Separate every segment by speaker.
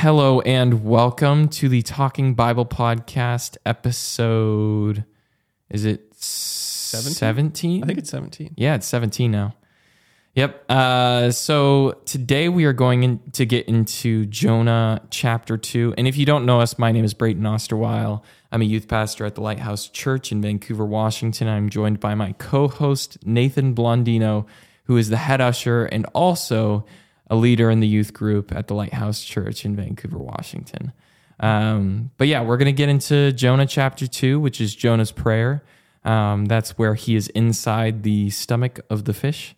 Speaker 1: Hello and welcome to the Talking Bible Podcast episode. Is it 17?
Speaker 2: I think it's 17.
Speaker 1: Yeah, it's 17 now. Yep. Uh, so today we are going in to get into Jonah chapter 2. And if you don't know us, my name is Brayton Osterweil. I'm a youth pastor at the Lighthouse Church in Vancouver, Washington. I'm joined by my co host, Nathan Blondino, who is the head usher and also a leader in the youth group at the Lighthouse Church in Vancouver, Washington. Um, but yeah, we're going to get into Jonah chapter 2, which is Jonah's prayer. Um, that's where he is inside the stomach of the fish.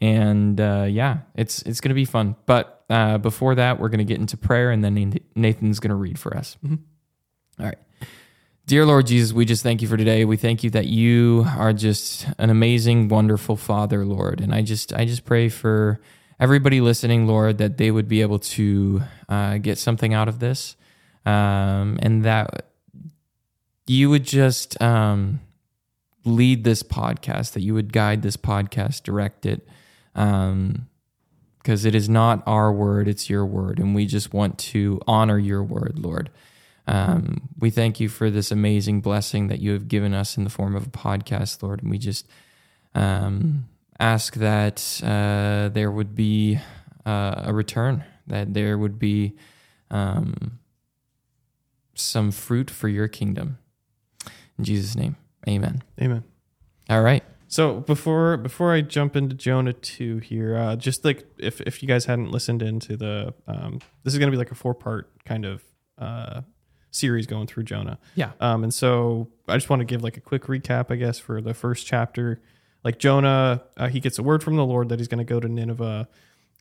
Speaker 1: And uh, yeah, it's it's going to be fun. But uh, before that, we're going to get into prayer, and then Nathan's going to read for us. All right. Dear Lord Jesus, we just thank you for today. We thank you that you are just an amazing, wonderful Father, Lord. And I just I just pray for everybody listening, Lord, that they would be able to uh, get something out of this, um, and that you would just um, lead this podcast, that you would guide this podcast, direct it, um, because it is not our word, it's your word, and we just want to honor your word, Lord. Um, we thank you for this amazing blessing that you have given us in the form of a podcast, Lord, and we just um, ask that uh, there would be uh, a return, that there would be um, some fruit for your kingdom. In Jesus' name, amen.
Speaker 2: Amen.
Speaker 1: All right.
Speaker 2: So before before I jump into Jonah 2 here, uh, just like if, if you guys hadn't listened into the, um, this is going to be like a four part kind of uh, series going through Jonah.
Speaker 1: Yeah.
Speaker 2: Um, and so I just want to give like a quick recap, I guess, for the first chapter. Like Jonah, uh, he gets a word from the Lord that he's going to go to Nineveh.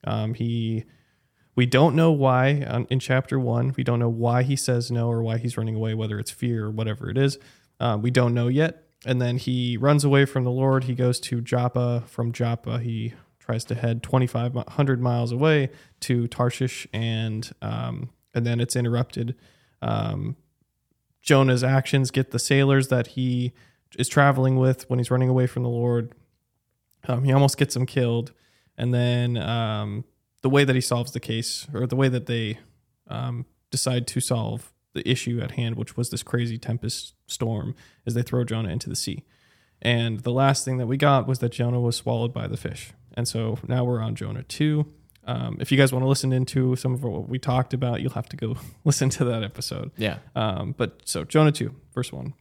Speaker 2: Um, he, we don't know why um, in chapter one. We don't know why he says no or why he's running away, whether it's fear or whatever it is. Uh, we don't know yet. And then he runs away from the Lord. He goes to Joppa. From Joppa, he tries to head 2,500 miles away to Tarshish, and um, and then it's interrupted. Um, Jonah's actions get the sailors that he is traveling with when he's running away from the Lord. Um, he almost gets him killed, and then um, the way that he solves the case, or the way that they um, decide to solve the issue at hand, which was this crazy tempest storm, is they throw Jonah into the sea. And the last thing that we got was that Jonah was swallowed by the fish. And so now we're on Jonah 2. Um, if you guys want to listen into some of what we talked about, you'll have to go listen to that episode.
Speaker 1: Yeah.
Speaker 2: Um, but so Jonah 2, verse 1.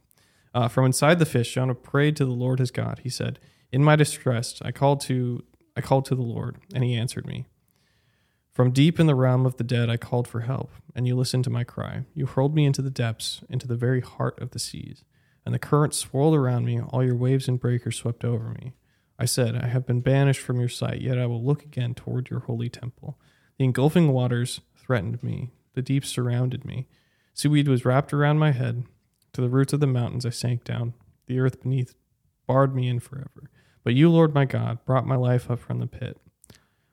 Speaker 2: Uh, from inside the fish, Jonah prayed to the Lord his God. He said, In my distress, I called to I called to the Lord, and he answered me. From deep in the realm of the dead, I called for help, and you listened to my cry. You hurled me into the depths, into the very heart of the seas, and the current swirled around me. All your waves and breakers swept over me. I said, I have been banished from your sight, yet I will look again toward your holy temple. The engulfing waters threatened me, the deep surrounded me. Seaweed was wrapped around my head. To the roots of the mountains I sank down. The earth beneath barred me in forever. But you, Lord my God, brought my life up from the pit.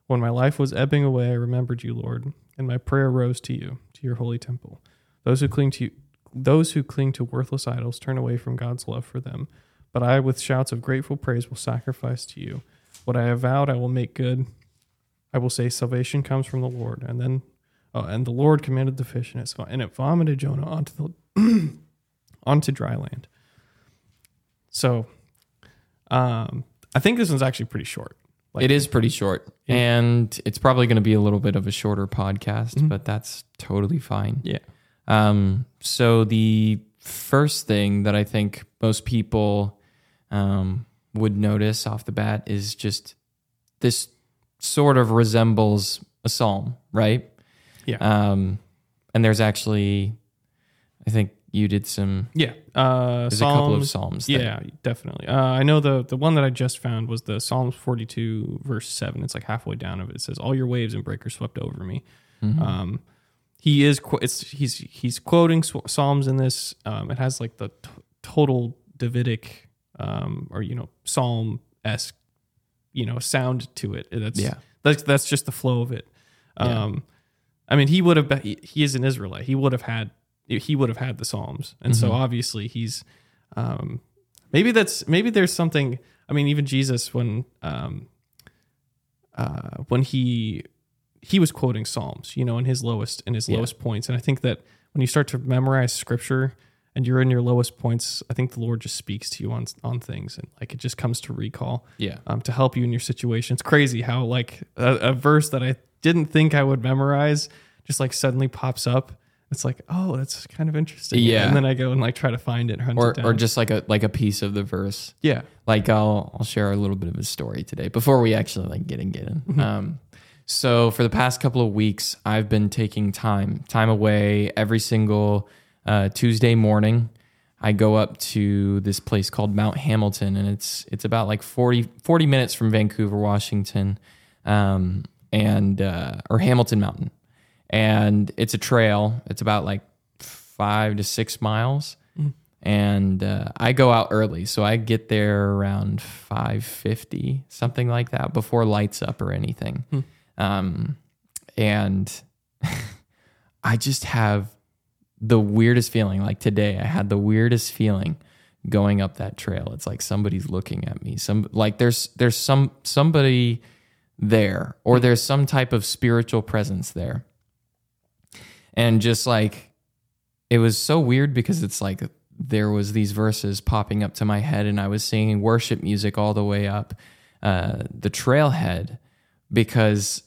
Speaker 2: When my life was ebbing away, I remembered you, Lord, and my prayer rose to you, to your holy temple. Those who cling to you, those who cling to worthless idols turn away from God's love for them. But I, with shouts of grateful praise, will sacrifice to you. What I have vowed, I will make good. I will say, salvation comes from the Lord. And then, oh, and the Lord commanded the fish, and it, and it vomited Jonah onto the onto dry land. So, um, I think this one's actually pretty short. Like,
Speaker 1: it is pretty short,
Speaker 2: Yeah.
Speaker 1: and it's probably going to be a little bit of a shorter podcast, but that's totally fine.
Speaker 2: Yeah.
Speaker 1: Um, so the first thing that I think most people um, would notice off the bat is just this sort of resembles a psalm, right?
Speaker 2: Yeah.
Speaker 1: Um, and there's actually, I think you did some.
Speaker 2: Yeah. Uh,
Speaker 1: There's a couple of
Speaker 2: Psalms-
Speaker 1: psalms. that-
Speaker 2: Yeah, definitely. Uh, I know the the one that I just found was the Psalms 42 verse 7. It's like halfway down of it. It says all your waves and breakers swept over me.
Speaker 1: Mhm.
Speaker 2: Um he is it's he's he's quoting psalms in this um it has like the t- total Davidic um or you know psalm-esque you know sound to it. That's
Speaker 1: Yeah.
Speaker 2: that's that's just the flow of it.
Speaker 1: Yeah.
Speaker 2: Um I mean he would have been, he, he is an Israelite. He would have had he would have had the psalms. And so
Speaker 1: Mhm.
Speaker 2: obviously he's um maybe that's maybe there's something I mean even Jesus when um uh when he he was quoting Psalms, you know, in his lowest in his
Speaker 1: Yeah.
Speaker 2: lowest points. And I think that when you start to memorize scripture and you're in your lowest points, I think the Lord just speaks to you on on things and like it just comes to recall
Speaker 1: Yeah.
Speaker 2: um, to help you in your situation. It's crazy how like a, a verse that I didn't think I would memorize just like suddenly pops up. It's like, oh, that's kind of interesting.
Speaker 1: Yeah.
Speaker 2: And then I go and like try to find it, hunt
Speaker 1: Or
Speaker 2: it down.
Speaker 1: or just like a like a piece of the verse.
Speaker 2: yeah.
Speaker 1: like I'll I'll share a little bit of a story today before we actually like get in get in. Um, so for the past couple of weeks, I've been taking time time away every single uh, Tuesday morning. I go up to this place called Mount Hamilton, and it's it's about like 40, 40 minutes from Vancouver, Washington, um, and uh, or Hamilton Mountain, and it's a trail. It's about like five to six miles and uh, I go out early, so I get there around five fifty, something like that, before lights up or anything. Um, and I just have the weirdest feeling. Like today, I had the weirdest feeling going up that trail. It's like somebody's looking at me. Some like there's there's some somebody there, or there's some type of spiritual presence there, and just like it was so weird because it's like there was these verses popping up to my head and i was singing worship music all the way up uh, the trailhead because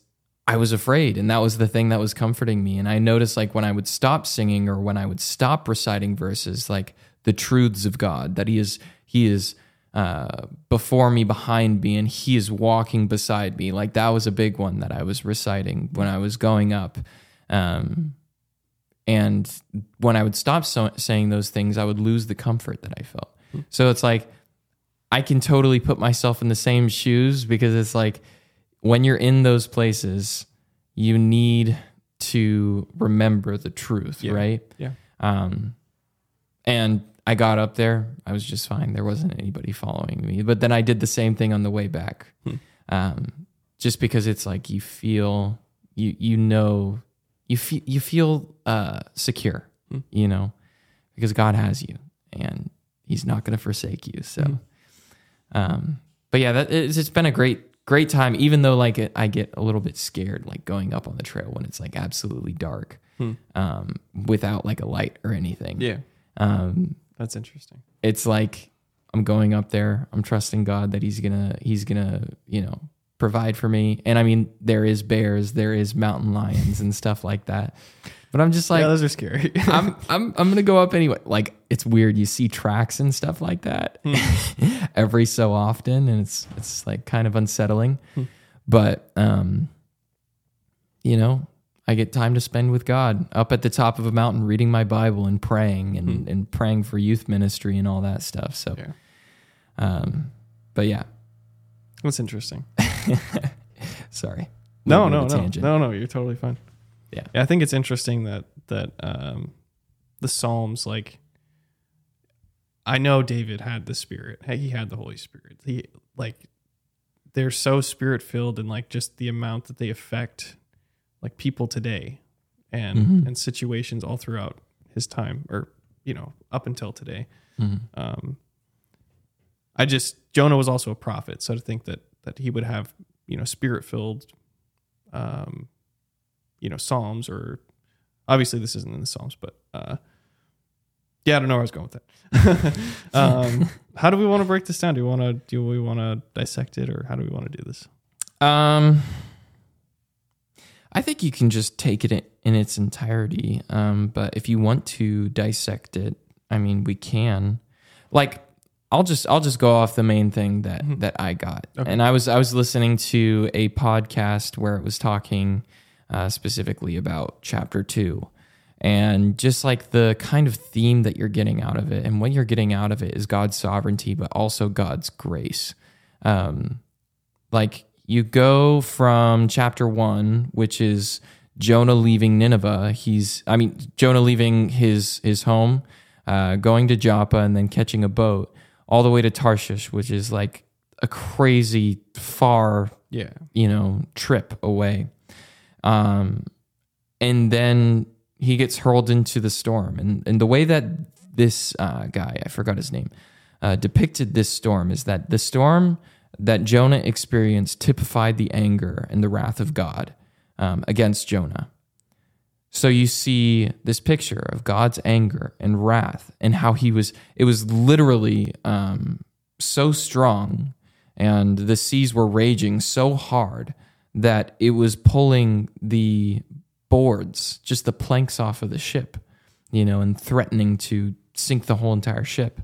Speaker 1: i was afraid and that was the thing that was comforting me. And i noticed like when i would stop singing or when i would stop reciting verses like the truths of god that he is he is uh, before me behind me and he is walking beside me. Like that was a big one that i was reciting when i was going up. Um, and when I would stop so- saying those things, I would lose the comfort that I felt. So it's like I can totally put myself in the same shoes because it's like when you're in those places, you need to remember the truth,
Speaker 2: Yeah.
Speaker 1: right?
Speaker 2: Yeah.
Speaker 1: Um, and I got up there. I was just fine. There wasn't anybody following me. But then I did the same thing on the way back. Um, just because it's like you feel you you know you feel you feel uh, secure, you know, because God has you and He's not going to forsake you. So, um, but yeah, that it's, it's been a great great time. Even though like it, I get a little bit scared, like going up on the trail when it's like absolutely dark, um, without like a light or anything.
Speaker 2: Yeah.
Speaker 1: Um,
Speaker 2: That's interesting.
Speaker 1: it's like I'm going up there. I'm trusting God that He's gonna He's gonna you know provide for me. And I mean, there is bears, there is mountain lions and stuff like that. But I'm just like
Speaker 2: yeah, those are scary.
Speaker 1: I'm I'm I'm gonna go up anyway. Like it's weird. You see tracks and stuff like that every so often, and it's it's like kind of unsettling. But um, you know, I get time to spend with God up at the top of a mountain, reading my Bible and praying and and praying for youth ministry and all that stuff. So,
Speaker 2: yeah.
Speaker 1: um, but yeah,
Speaker 2: That's interesting.
Speaker 1: sorry.
Speaker 2: No, no,
Speaker 1: bit of a
Speaker 2: no, no, no. You're totally fine.
Speaker 1: Yeah.
Speaker 2: I think it's interesting that that um, the Psalms, like, I know David had the Spirit. He had the Holy Spirit. He like, they're so spirit filled, and like just the amount that they affect, like people today, and
Speaker 1: Mhm.
Speaker 2: and situations all throughout his time, or you know, up until today.
Speaker 1: Mhm.
Speaker 2: Um, I just Jonah was also a prophet, so to think that that he would have you know spirit filled, um, you know Psalms or obviously this isn't in the Psalms, but uh, yeah, I don't know where I was going with that. um, how do we want to break this down? Do we want to do we want to dissect it, or how do we want to do this?
Speaker 1: Um, I think you can just take it in, in its entirety. Um, but if you want to dissect it, I mean, we can. Like, I'll just I'll just go off the main thing that that I got,
Speaker 2: Okay.
Speaker 1: and I was I was listening to a podcast where it was talking uh, specifically about chapter two. And just like the kind of theme that you're getting out of it, and what you're getting out of it is God's sovereignty, but also God's grace. Um, like you go from chapter one, which is Jonah leaving Nineveh. He's, I mean, Jonah leaving his his home, uh, going to Joppa, and then catching a boat all the way to Tarshish, which is like a crazy far,
Speaker 2: Yeah,
Speaker 1: you know, trip away. Um, and then he gets hurled into the storm, and and the way that this uh, guy, I forgot his name, uh, depicted this storm is that the storm that Jonah experienced typified the anger and the wrath of God. um, against Jonah. So you see this picture of God's anger and wrath and how he was, it was literally um, so strong and the seas were raging so hard that it was pulling the boards, just the planks off of the ship, you know, and threatening to sink the whole entire ship.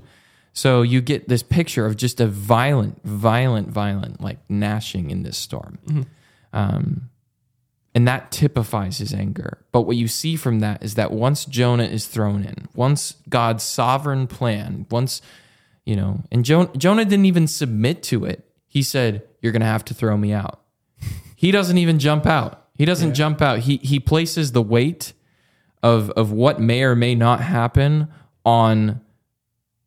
Speaker 1: So you get this picture of just a violent, violent, violent, like gnashing in this storm. Um, and that typifies his anger. But what you see from that is that once Jonah is thrown in, once God's sovereign plan, once, you know, and jo- Jonah didn't even submit to it. He said, You're going to have to throw me out. he doesn't even jump out. He doesn't jump out. He, he places the weight of, of what may or may not happen on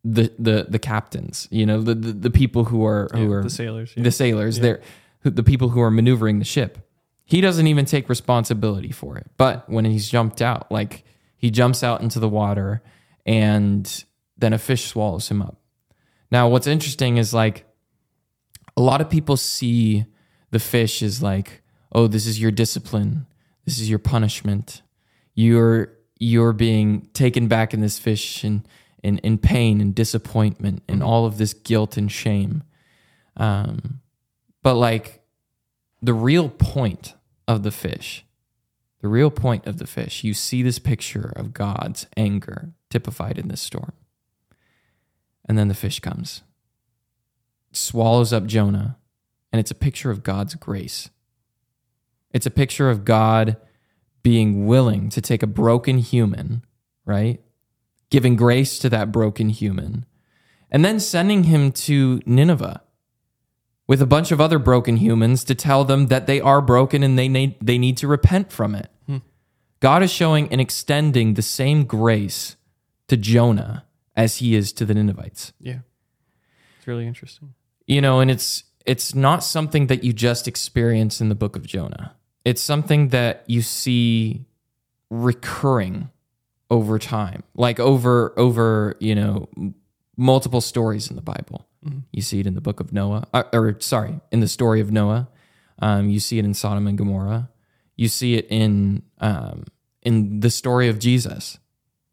Speaker 1: the, the, the captains, you know, the, the, the people who are, who
Speaker 2: Yeah,
Speaker 1: are
Speaker 2: the sailors. Yeah.
Speaker 1: the sailors, they're the people who are maneuvering the ship. He doesn't even take responsibility for it. But when he's jumped out, like he jumps out into the water and then a fish swallows him up. Now, what's interesting is like a lot of people see the fish as like, oh, this is your discipline. This is your punishment. You're you're being taken back in this fish and in, in pain and disappointment and all of this guilt and shame. Um, but like the real point of the fish, the real point of the fish, you see this picture of God's anger typified in this storm. And then the fish comes, swallows up Jonah, and it's a picture of God's grace. It's a picture of God being willing to take a broken human, right? Giving grace to that broken human, and then sending him to Nineveh with a bunch of other broken humans to tell them that they are broken and they need, they need to repent from it. Hmm. God is showing and extending the same grace to Jonah as he is to the Ninevites.
Speaker 2: Yeah. It's really interesting.
Speaker 1: You know, and it's it's not something that you just experience in the book of Jonah. It's something that you see recurring over time. Like over over, you know, multiple stories in the Bible. You see it in the book of Noah, uh, or sorry, in the story of Noah. Um, you see it in Sodom and Gomorrah. You see it in um, in the story of Jesus.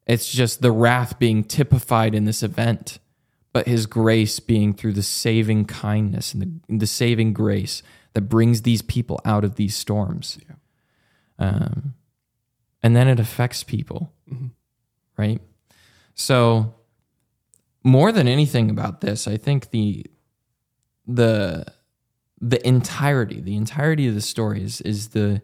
Speaker 1: It's just the wrath being typified in this event, but His grace being through the saving kindness and the, the saving grace that brings these people out of these storms. Um, and then it affects people, right? So more than anything about this, I think the the the entirety, the entirety of the story is is the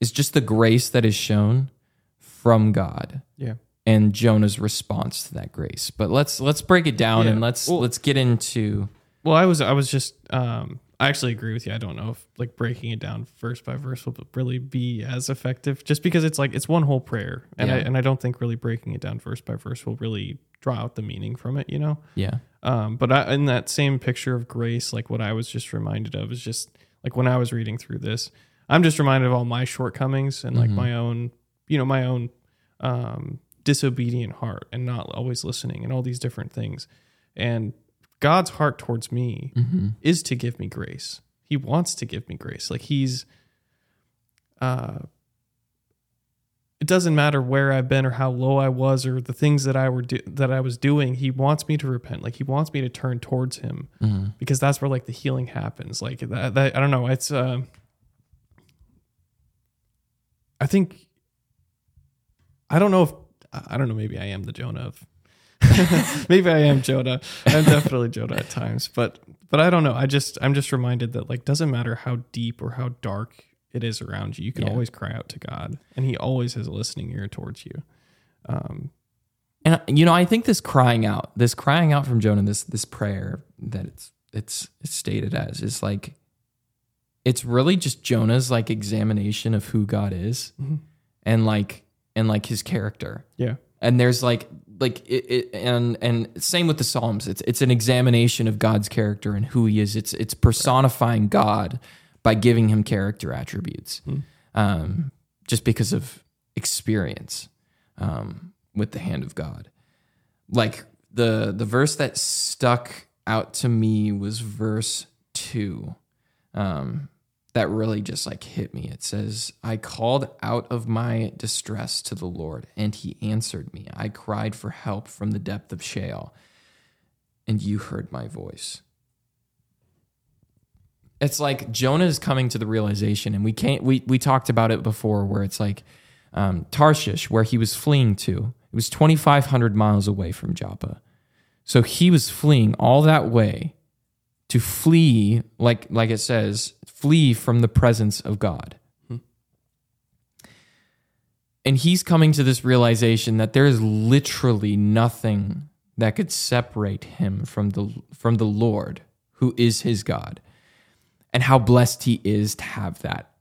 Speaker 1: is just the grace that is shown from God
Speaker 2: Yeah.
Speaker 1: and Jonah's response to that grace. But let's let's break it down
Speaker 2: Yeah.
Speaker 1: and let's
Speaker 2: Well-
Speaker 1: let's get into
Speaker 2: Well, I was I was just um I actually agree with you. I don't know if like breaking it down verse by verse will really be as effective just because it's like it's one whole prayer. And I and I don't think really breaking it down verse by verse will really draw out the meaning from it, you know?
Speaker 1: yeah.
Speaker 2: Um, but I, in that same picture of grace, like what I was just reminded of is just like when I was reading through this, I'm just reminded of all my shortcomings and like my own, you know, my own um, disobedient heart and not always listening and all these different things. And God's heart towards me is to give me grace. He wants to give me grace. Like he's, uh, it doesn't matter where I've been or how low I was or the things that I were do- that I was doing. He wants me to repent. Like he wants me to turn towards him because that's where like the healing happens. Like that, that I don't know. It's uh, I think I don't know if I don't know. Maybe I am the Jonah of. maybe I am Jonah. I'm definitely Jonah at times, but but I don't know. I just I'm just reminded that like doesn't matter how deep or how dark it is around you, you can
Speaker 1: Yeah.
Speaker 2: always cry out to God, and He always has a listening ear towards you. Um,
Speaker 1: And you know, I think this crying out, this crying out from Jonah, this this prayer that it's it's it's stated as is like it's really just Jonah's like examination of who God is and like and like his character.
Speaker 2: yeah,
Speaker 1: And there's like like it, it and and same with the Psalms. It's it's an examination of God's character and who he is. It's it's personifying God by giving him character attributes. Um just because of experience um, with the hand of God. Like the the verse that stuck out to me was verse two. Um, that really just like hit me. It says, I called out of my distress to the Lord, and he answered me. I cried for help from the depth of Sheol, and you heard my voice. It's like Jonah is coming to the realization, and we can't. We we talked about it before, where it's like um, Tarshish, where he was fleeing to. It was twenty five hundred miles away from Joppa, so he was fleeing all that way to flee, like like it says, flee from the presence of God. Hmm. And he's coming to this realization that there is literally nothing that could separate him from the from the Lord, who is his God. And how blessed he is to have that,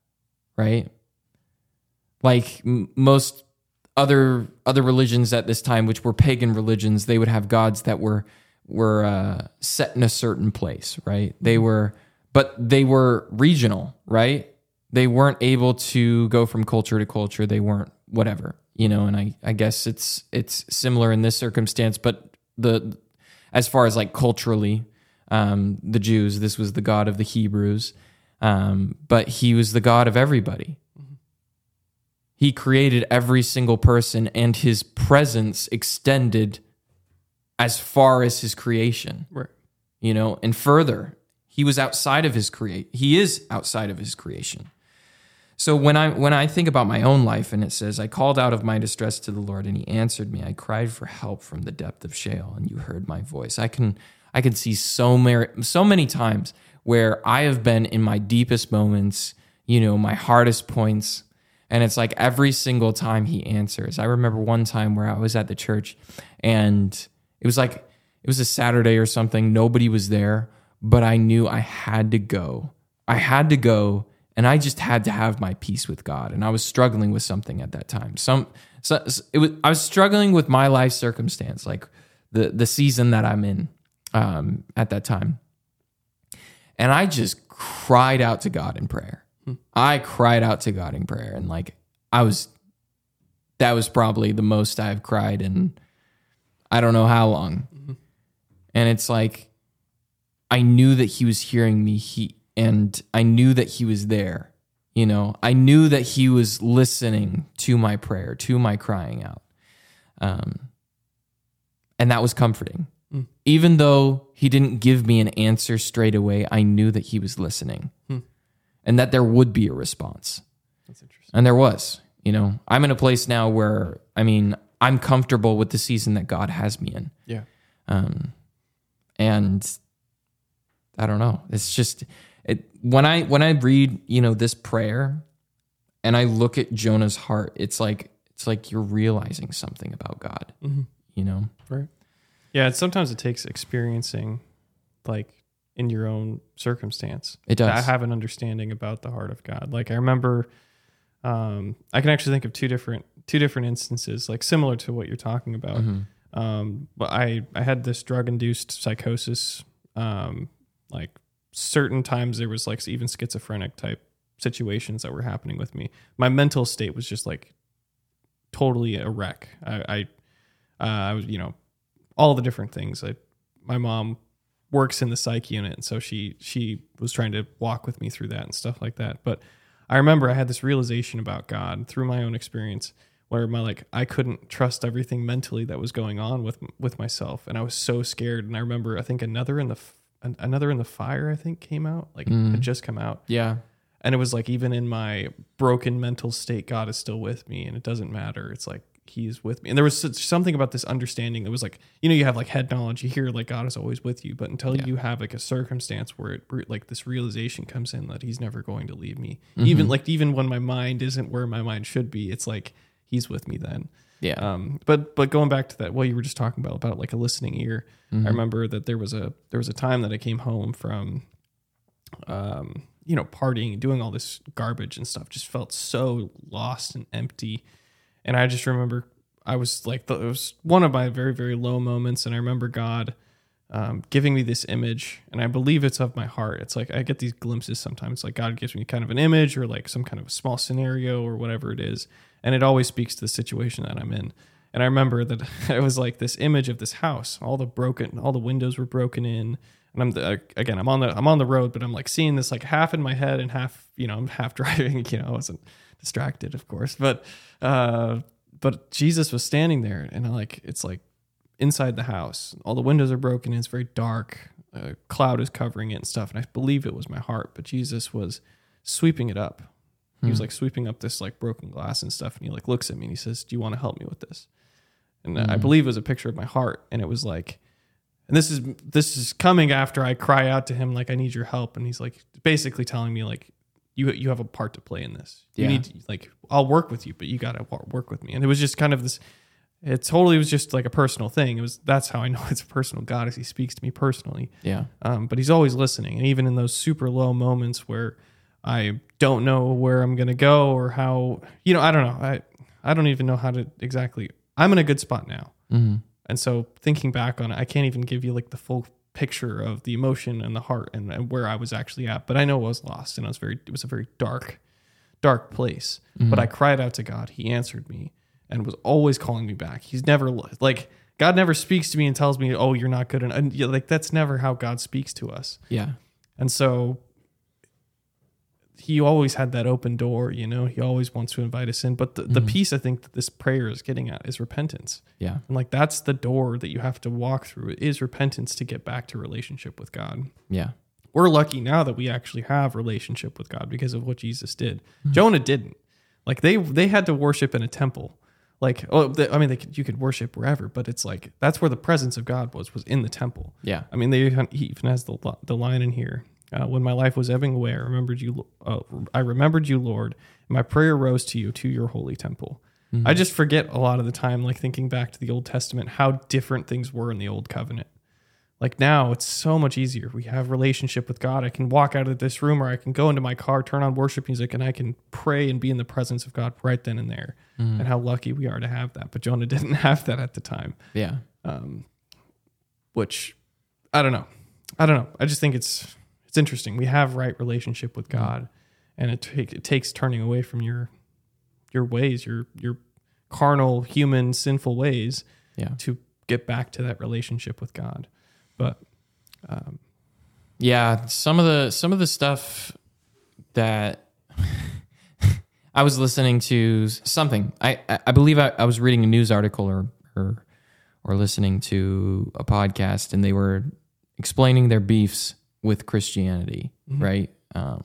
Speaker 1: right? Like m- most other other religions at this time, which were pagan religions, they would have gods that were were uh, set in a certain place, right? They were, but they were regional, right? They weren't able to go from culture to culture. They weren't whatever, you know. And I, I guess it's it's similar in this circumstance, but the as far as like culturally, um, the Jews, this was the God of the Hebrews, um, but He was the God of everybody. He created every single person, and His presence extended as far as his creation.
Speaker 2: Right.
Speaker 1: You know, and further, he was outside of his create. He is outside of his creation. So when I when I think about my own life and it says I called out of my distress to the Lord and he answered me. I cried for help from the depth of Sheol and you heard my voice. I can I can see so many so many times where I have been in my deepest moments, you know, my hardest points and it's like every single time he answers. I remember one time where I was at the church and it was like it was a Saturday or something. Nobody was there, but I knew I had to go. I had to go, and I just had to have my peace with God. And I was struggling with something at that time. Some, so it was. I was struggling with my life circumstance, like the the season that I'm in um, at that time. And I just cried out to God in prayer. I cried out to God in prayer, and like I was, that was probably the most I've cried in I don't know how long. And it's like I knew that he was hearing me he and I knew that he was there. You know, I knew that he was listening to my prayer, to my crying out. Um and that was comforting.
Speaker 2: Mm.
Speaker 1: Even though he didn't give me an answer straight away, I knew that he was listening.
Speaker 2: Hmm.
Speaker 1: And that there would be a response.
Speaker 2: That's interesting.
Speaker 1: And there was, you know, I'm in a place now where, I mean, I'm comfortable with the season that God has me in.
Speaker 2: Yeah.
Speaker 1: Um, and I don't know. It's just it, when I when I read you know this prayer, and I look at Jonah's heart, it's like it's like you're realizing something about God.
Speaker 2: Mhm.
Speaker 1: You know.
Speaker 2: Right. Yeah. And sometimes it takes experiencing, like in your own circumstance,
Speaker 1: It
Speaker 2: to
Speaker 1: does.
Speaker 2: have an understanding about the heart of God. Like I remember, um, I can actually think of two different two different instances, like similar to what you're talking about.
Speaker 1: Mhm.
Speaker 2: Um, but I I had this drug induced psychosis. Um, like certain times there was like even schizophrenic type situations that were happening with me. My mental state was just like totally a wreck. I I, uh, I was you know all the different things. I my mom works in the psych unit, and so she she was trying to walk with me through that and stuff like that. But I remember I had this realization about God through my own experience where my like I couldn't trust everything mentally that was going on with with myself. And I was so scared. And I remember I think another in the another in the fire I think came out like
Speaker 1: Mm.
Speaker 2: had just come out.
Speaker 1: Yeah.
Speaker 2: and it was like even in my broken mental state God is still with me and it doesn't matter. It's like he's with me. And there was something about this understanding. That was like you know you have like head knowledge. You hear like God is always with you. But until
Speaker 1: Yeah.
Speaker 2: you have like a circumstance where it like this realization comes in that he's never going to leave me.
Speaker 1: Mm-hmm.
Speaker 2: even like even when my mind isn't where my mind should be it's like he's with me then
Speaker 1: Yeah.
Speaker 2: um, but but going back to that, what you were just talking about about like a listening ear,
Speaker 1: Mm-hmm.
Speaker 2: I remember that there was a there was a time that I came home from, um, you know, partying, and doing all this garbage and stuff. Just felt so lost and empty, and I just remember I was like it was one of my very very low moments, and I remember God. Um, giving me this image, and I believe it's of my heart. It's like I get these glimpses sometimes. Like God gives me kind of an image, or like some kind of a small scenario, or whatever it is, and it always speaks to the situation that I'm in. And I remember that it was like this image of this house. All the broken, all the windows were broken in. and I'm the, again I'm on the I'm on the road, but I'm like seeing this like half in my head and half you know I'm half driving. You know, I wasn't distracted, of course, but uh, but Jesus was standing there, and I like it's like inside the house, all the windows are broken, and it's very dark. A cloud is covering it and stuff, and I believe it was my heart, but Jesus was sweeping it up. He was
Speaker 1: Hmm.
Speaker 2: like sweeping up this like broken glass and stuff, and he like looks at me and he says, "Do you want to help me with this?" And I
Speaker 1: Mhm.
Speaker 2: believe it was a picture of my heart, and it was like, and this is this is coming after I cry out to him like I need your help, and he's like basically telling me like you you have a part to play in this. You
Speaker 1: Yeah.
Speaker 2: need to, like I'll work with you, but you got to work with me. And it was just kind of this. It totally was just like a personal thing. It was that's how I know it's a personal God as He speaks to me personally.
Speaker 1: Yeah.
Speaker 2: Um, but He's always listening, and even in those super low moments where I don't know where I'm gonna go or how you know I don't know I I don't even know how to exactly. I'm in a good spot now.
Speaker 1: hmm
Speaker 2: And so thinking back on it, I can't even give you like the full picture of the emotion and the heart and, and where I was actually at. But I know I was lost and I was very it was a very dark, dark place. But I cried out to God. He answered me and was always calling me back. He's never like God never speaks to me and tells me, "Oh, you're not good." And, and yeah, like that's never how God speaks to us.
Speaker 1: Yeah.
Speaker 2: And so he always had that open door, you know, he always wants to invite us in. But the, the
Speaker 1: Mhm.
Speaker 2: piece I think that this prayer is getting at is repentance.
Speaker 1: Yeah.
Speaker 2: And like that's the door that you have to walk through It is repentance to get back to relationship with God.
Speaker 1: Yeah.
Speaker 2: We're lucky now that we actually have relationship with God because of what Jesus did.
Speaker 1: Mhm.
Speaker 2: Jonah didn't. Like they they had to worship in a temple. Like oh, they, I mean, they could, you could worship wherever, but it's like that's where the presence of God was was in the temple.
Speaker 1: Yeah.
Speaker 2: I mean, they he even has the the line in here. Uh, when my life was ebbing away, I remembered you. Uh, I remembered you, Lord. And my prayer rose to you to your holy temple.
Speaker 1: Mhm.
Speaker 2: I just forget a lot of the time, like thinking back to the Old Testament, how different things were in the Old Covenant. Like now, it's so much easier. We have relationship with God. I can walk out of this room, or I can go into my car, turn on worship music, and I can pray and be in the presence of God right then and there.
Speaker 1: Mhm.
Speaker 2: And how lucky we are to have that. But Jonah didn't have that at the time
Speaker 1: Yeah.
Speaker 2: um, which I don't know. I don't know. I just think it's it's interesting. We have right relationship with God, and it, take, it takes turning away from your your ways, your your carnal, human, sinful ways,
Speaker 1: Yeah.
Speaker 2: to get back to that relationship with God. But um,
Speaker 1: Yeah, some of the some of the stuff that I was listening to something. I I I believe I, I was reading a news article or or or listening to a podcast, and they were explaining their beefs with Christianity,
Speaker 2: Mhm.
Speaker 1: right? Um,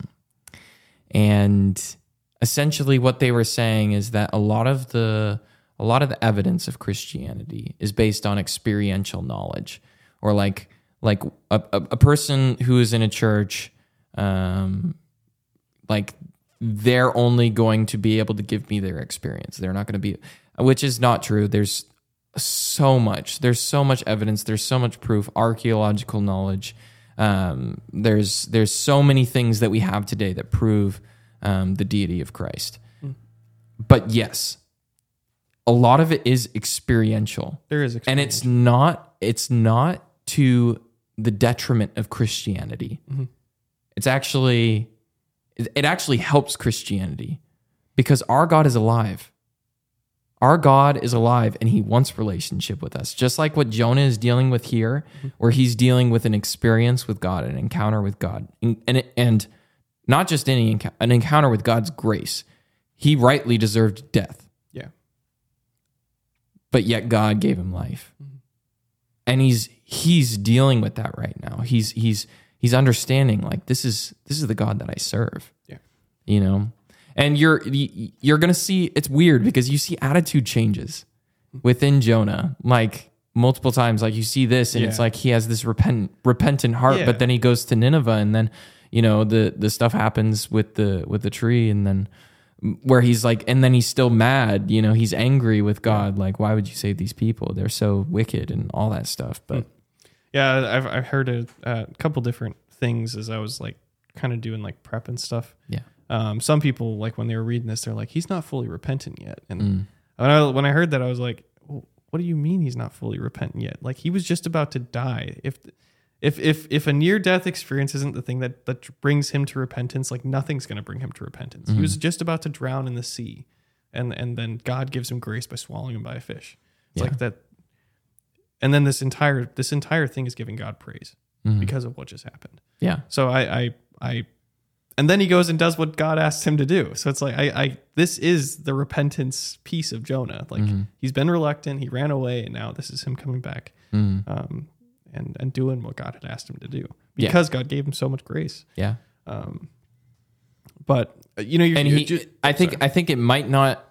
Speaker 1: and essentially, what they were saying is that a lot of the a lot of the evidence of Christianity is based on experiential knowledge, or like like a, a, a person who is in a church, um, like they're only going to be able to give me their experience. They're not going to be, which is not true. There's so much. There's so much evidence. There's so much proof. Archaeological knowledge. Um, there's there's so many things that we have today that prove um, the deity of Christ.
Speaker 2: Hmm.
Speaker 1: But yes, a lot of it is experiential
Speaker 2: there is,
Speaker 1: and it's not it's not to the detriment of Christianity.
Speaker 2: Mhm.
Speaker 1: It's actually it actually helps Christianity because our God is alive. Our God is alive and he wants relationship with us. Just like what Jonah is dealing with here, where he's dealing with an experience with God, an encounter with God. And and, and not just any an encounter with God's grace. He rightly deserved death
Speaker 2: yeah,
Speaker 1: but yet God gave him life.
Speaker 2: Mhm.
Speaker 1: And he's he's dealing with that right now. He's he's he's understanding like this is this is the God that I serve.
Speaker 2: Yeah.
Speaker 1: You know. And you're you're going to see it's weird because you see attitude changes within Jonah like multiple times like you see this and it's like he has this repentant repentant heart
Speaker 2: Yeah.
Speaker 1: but then he goes to Nineveh and then you know the the stuff happens with the with the tree and then where he's like and then he's still mad you know he's angry with god like why would you save these people they're so wicked and all that stuff but hmm.
Speaker 2: yeah. I've I've heard a, a couple different things as I was like kind of doing like prep and stuff.
Speaker 1: yeah
Speaker 2: Um, some people like when they were reading this, they're like, he's not fully repentant yet, and
Speaker 1: Mm.
Speaker 2: When I, when I heard that, I was like, "What do you mean he's not fully repentant yet? Like he was just about to die. If if if if a near death experience isn't the thing that that brings him to repentance, like nothing's going to bring him to repentance. He was just about to drown in the sea, and and then God gives him grace by swallowing him by a fish. It's
Speaker 1: Yeah.
Speaker 2: like that. And then this entire this entire thing is giving God praise. because of what just happened.
Speaker 1: Yeah.
Speaker 2: So I, I, I, and then he goes and does what God asked him to do. So it's like I, I this is the repentance piece of Jonah. Like
Speaker 1: Mm-hmm.
Speaker 2: he's been reluctant, he ran away, and now this is him coming back,
Speaker 1: Mm-hmm.
Speaker 2: um, and and doing what God had asked him to do
Speaker 1: Yeah.
Speaker 2: because God gave him so much grace.
Speaker 1: Yeah.
Speaker 2: Um, but uh, you know, you're,
Speaker 1: and
Speaker 2: you're
Speaker 1: he
Speaker 2: ju-
Speaker 1: i think i think it might not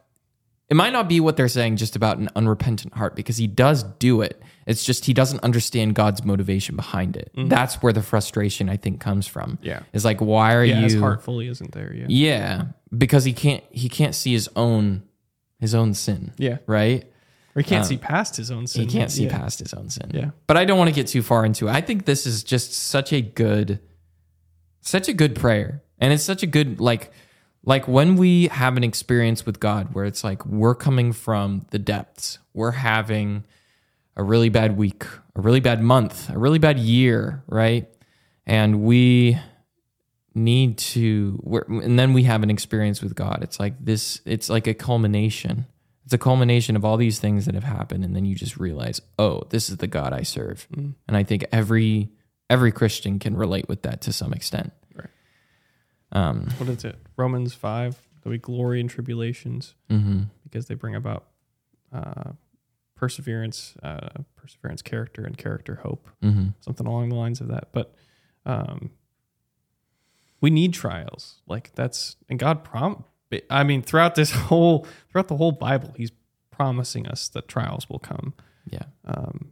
Speaker 1: it might not be what they're saying just about an unrepentant heart because he does do it it's just he doesn't understand god's motivation behind it that's where the frustration i think comes from
Speaker 2: Mm-hmm. Yeah.
Speaker 1: is like why are
Speaker 2: yeah,
Speaker 1: you
Speaker 2: his heart fully isn't there yet.
Speaker 1: yeah because he can't he can't see his own his own sin
Speaker 2: Yeah,
Speaker 1: right
Speaker 2: or he can't see past his own sin.
Speaker 1: he can't see
Speaker 2: Yeah.
Speaker 1: past his own sin
Speaker 2: Yeah.
Speaker 1: but i don't want to get too far into it i think this is just such a good such a good prayer and it's such a good like like when we have an experience with god where it's like we're coming from the depths we're having a really bad week a really bad month a really bad year right? And we need to we're, and then we have an experience with god. It's like this it's like a culmination. It's a culmination of all these things that have happened and then you just realize oh this is the god i serve. Mm. And i think every every christian can relate with that to some extent. Um
Speaker 2: What is it? Romans five. That we glory in tribulations
Speaker 1: mhm.
Speaker 2: because they bring about uh, perseverance, uh, perseverance, character, and character, hope.
Speaker 1: Mhm.
Speaker 2: something along the lines of that. But um, we need trials. Like that's and God prom. I mean, throughout this whole throughout the whole Bible, He's promising us that trials will come.
Speaker 1: yeah
Speaker 2: Um,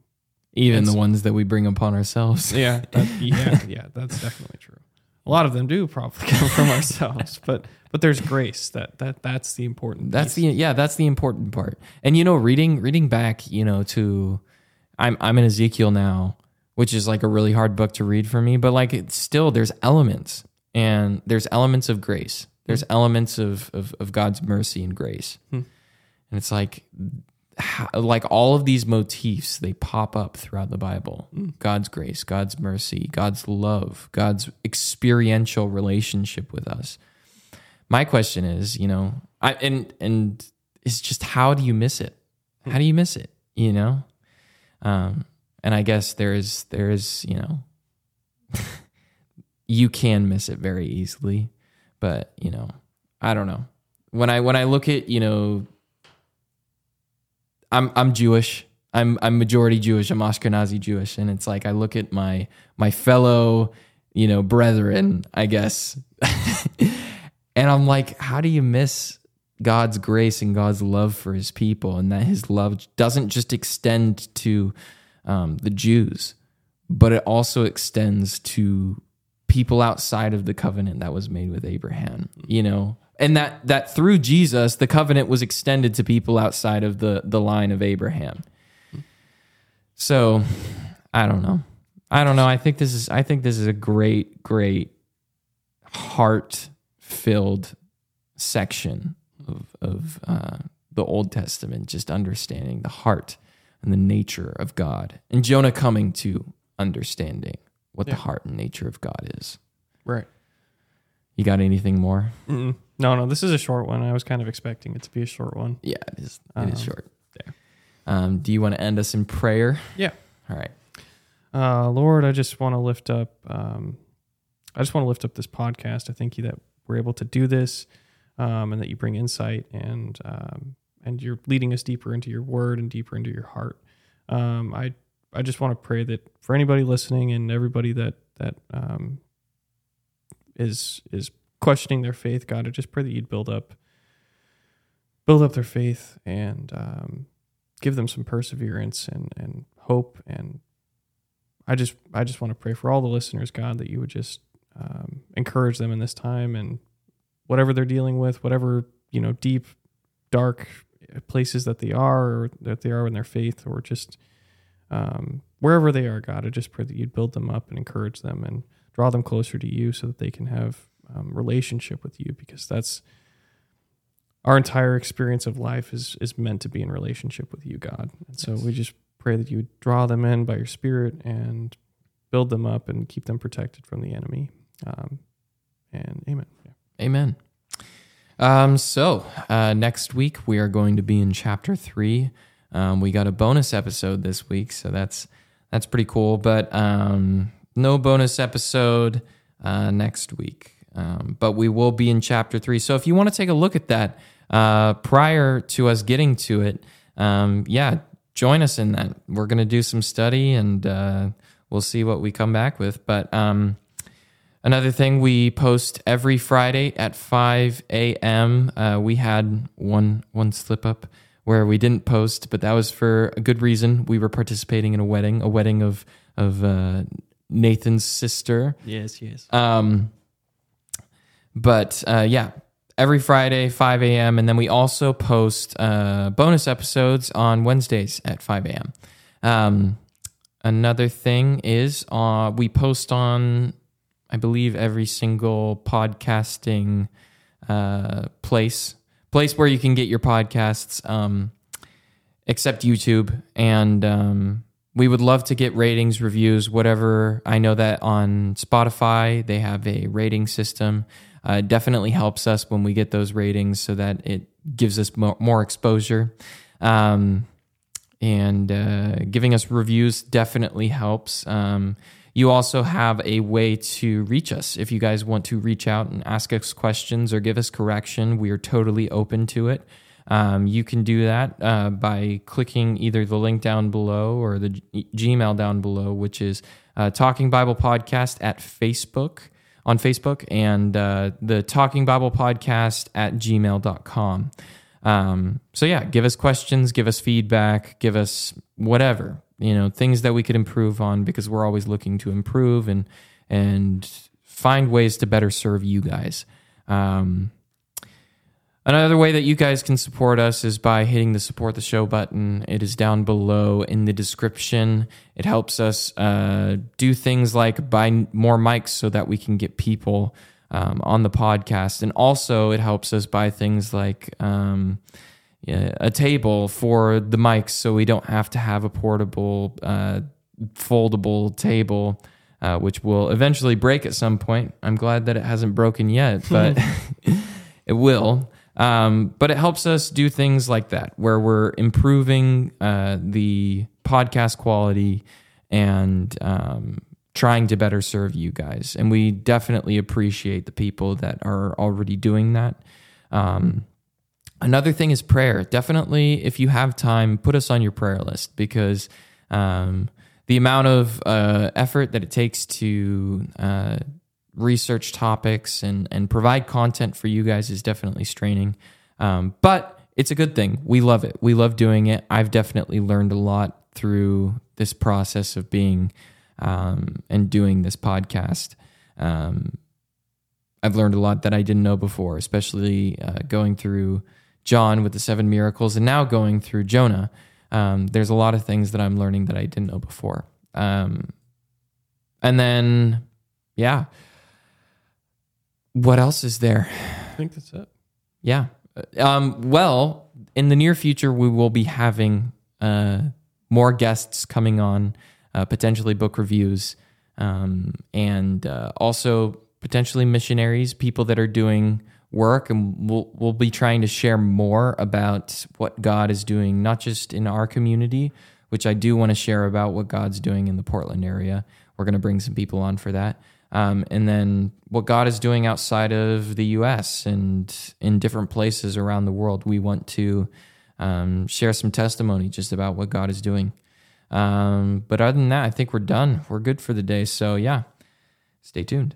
Speaker 1: even the ones that we bring upon ourselves
Speaker 2: yeah, that, yeah, yeah. That's definitely true. A lot of them do probably come from ourselves, but but there's grace. That that that's the important.
Speaker 1: That's
Speaker 2: piece.
Speaker 1: the yeah, that's the important part. And you know, reading reading back, you know, to I'm I'm in Ezekiel now, which is like a really hard book to read for me, but like it's still there's elements and there's elements of grace. There's hmm. elements of of, of God's mercy and grace. Hmm. And it's like like all of these motifs they pop up throughout the Bible. God's grace, God's mercy, God's love, God's experiential relationship with us my question is, you know, I and and it's just how do you miss it? How do you miss it? You know, um, and I guess there is there is you know, you can miss it very easily, but you know, I don't know. When I when I look at you know, I'm I'm Jewish. I'm I'm majority Jewish. I'm Ashkenazi Jewish, and it's like I look at my my fellow you know brethren, I guess. And I'm like, how do you miss God's grace and God's love for his people and that his love doesn't just extend to um, the Jews, but it also extends to people outside of the covenant that was made with Abraham, you know? And that, that through Jesus, the covenant was extended to people outside of the, the line of Abraham. So I don't know. I don't know. I think this is, I think this is a great, great heart filled section of, of uh, the Old Testament, just understanding the heart and the nature of God, and Jonah coming to understanding what
Speaker 2: Yeah.
Speaker 1: the heart and nature of God is.
Speaker 2: right.
Speaker 1: You got anything more?
Speaker 2: Mm-mm. No, no. This is a short one. I was kind of expecting it to be a short one.
Speaker 1: Yeah, it is. It is
Speaker 2: Um,
Speaker 1: short.
Speaker 2: yeah.
Speaker 1: Um, do you want to end us in prayer?
Speaker 2: Yeah.
Speaker 1: All right.
Speaker 2: Uh, Lord, I just want to lift up. Um, I just want to lift up this podcast. I thank you that we're able to do this, um, and that you bring insight and um, and you're leading us deeper into your Word and deeper into your heart. Um, I I just want to pray that for anybody listening and everybody that that um, is is questioning their faith, God, I just pray that you'd build up build up their faith and um, give them some perseverance and and hope. And I just I just want to pray for all the listeners, God, that you would just um, encourage them in this time and whatever they're dealing with, whatever you know, deep, dark places that they are, or that they are in their faith, or just um, wherever they are, God, I just pray that you'd build them up and encourage them and draw them closer to you, so that they can have um, relationship with you, because that's our entire experience of life is is meant to be in relationship with you, God. And so we just pray that you would draw them in by your spirit and build them up and keep them protected from the enemy. Um, and amen. Yeah.
Speaker 1: Amen. Um, so uh, next week we are going to be in chapter three. Um, we got a bonus episode this week, so that's that's pretty cool. But um, no bonus episode uh, next week, um, but we will be in chapter three. So if you want to take a look at that uh, prior to us getting to it, um, yeah, join us in that. We're going to do some study and uh, we'll see what we come back with. But um, another thing, we post every Friday at 5 a.m. Uh, we had one one slip up where we didn't post, but that was for a good reason. We were participating in a wedding, a wedding of of uh, Nathan's sister.
Speaker 2: Yes, yes.
Speaker 1: Um, but uh, yeah, every Friday, 5 a.m. And then we also post uh, bonus episodes on Wednesdays at 5 a.m. Um, another thing is uh, we post on, I believe, every single podcasting uh, place, place where you can get your podcasts, um, except YouTube. And um, we would love to get ratings, reviews, whatever. I know that on Spotify, they have a rating system. Uh, it definitely helps us when we get those ratings so that it gives us more, more exposure. Um, and uh, giving us reviews definitely helps. Um, you also have a way to reach us. If you guys want to reach out and ask us questions or give us correction, we are totally open to it. Um, you can do that uh, by clicking either the link down below or the G- Gmail down below, which is uh, Talking Bible Podcast at Facebook on Facebook and uh, the Talking Bible Podcast at gmail.com. Um, so, yeah, give us questions, give us feedback, give us whatever, you know, things that we could improve on because we're always looking to improve and, and find ways to better serve you guys. Um, Another way that you guys can support us is by hitting the support the show button. It is down below in the description. It helps us uh, do things like buy more mics so that we can get people um, on the podcast. And also, it helps us buy things like um, a table for the mics so we don't have to have a portable, uh, foldable table. Uh, which will eventually break at some point. I'm glad that it hasn't broken yet, but it will. Um, but it helps us do things like that, where we're improving uh, the podcast quality and um, trying to better serve you guys. And we definitely appreciate the people that are already doing that. Um, another thing is prayer. Definitely, if you have time, put us on your prayer list because um, the amount of uh, effort that it takes to uh, research topics and and provide content for you guys is definitely straining. Um, but it's a good thing. We love it. We love doing it. I've definitely learned a lot through this process of being um, and doing this podcast. Um, I've learned a lot that I didn't know before, especially uh, going through John with the seven miracles and now going through Jonah. Um, there's a lot of things that I'm learning that I didn't know before. Um, and then, yeah. What else is there?
Speaker 2: I think that's it.
Speaker 1: Yeah. Um, well, in the near future, we will be having uh, more guests coming on, uh, potentially book reviews, um, and uh, also potentially missionaries, people that are doing work, and we'll we'll be trying to share more about what God is doing, not just in our community, which I do want to share about what God's doing in the Portland area. We're going to bring some people on for that. Um, and then what God is doing outside of the US and in different places around the world. We want to um, share some testimony just about what God is doing. Um, but other than that, I think we're done. We're good for the day. So, yeah, stay tuned.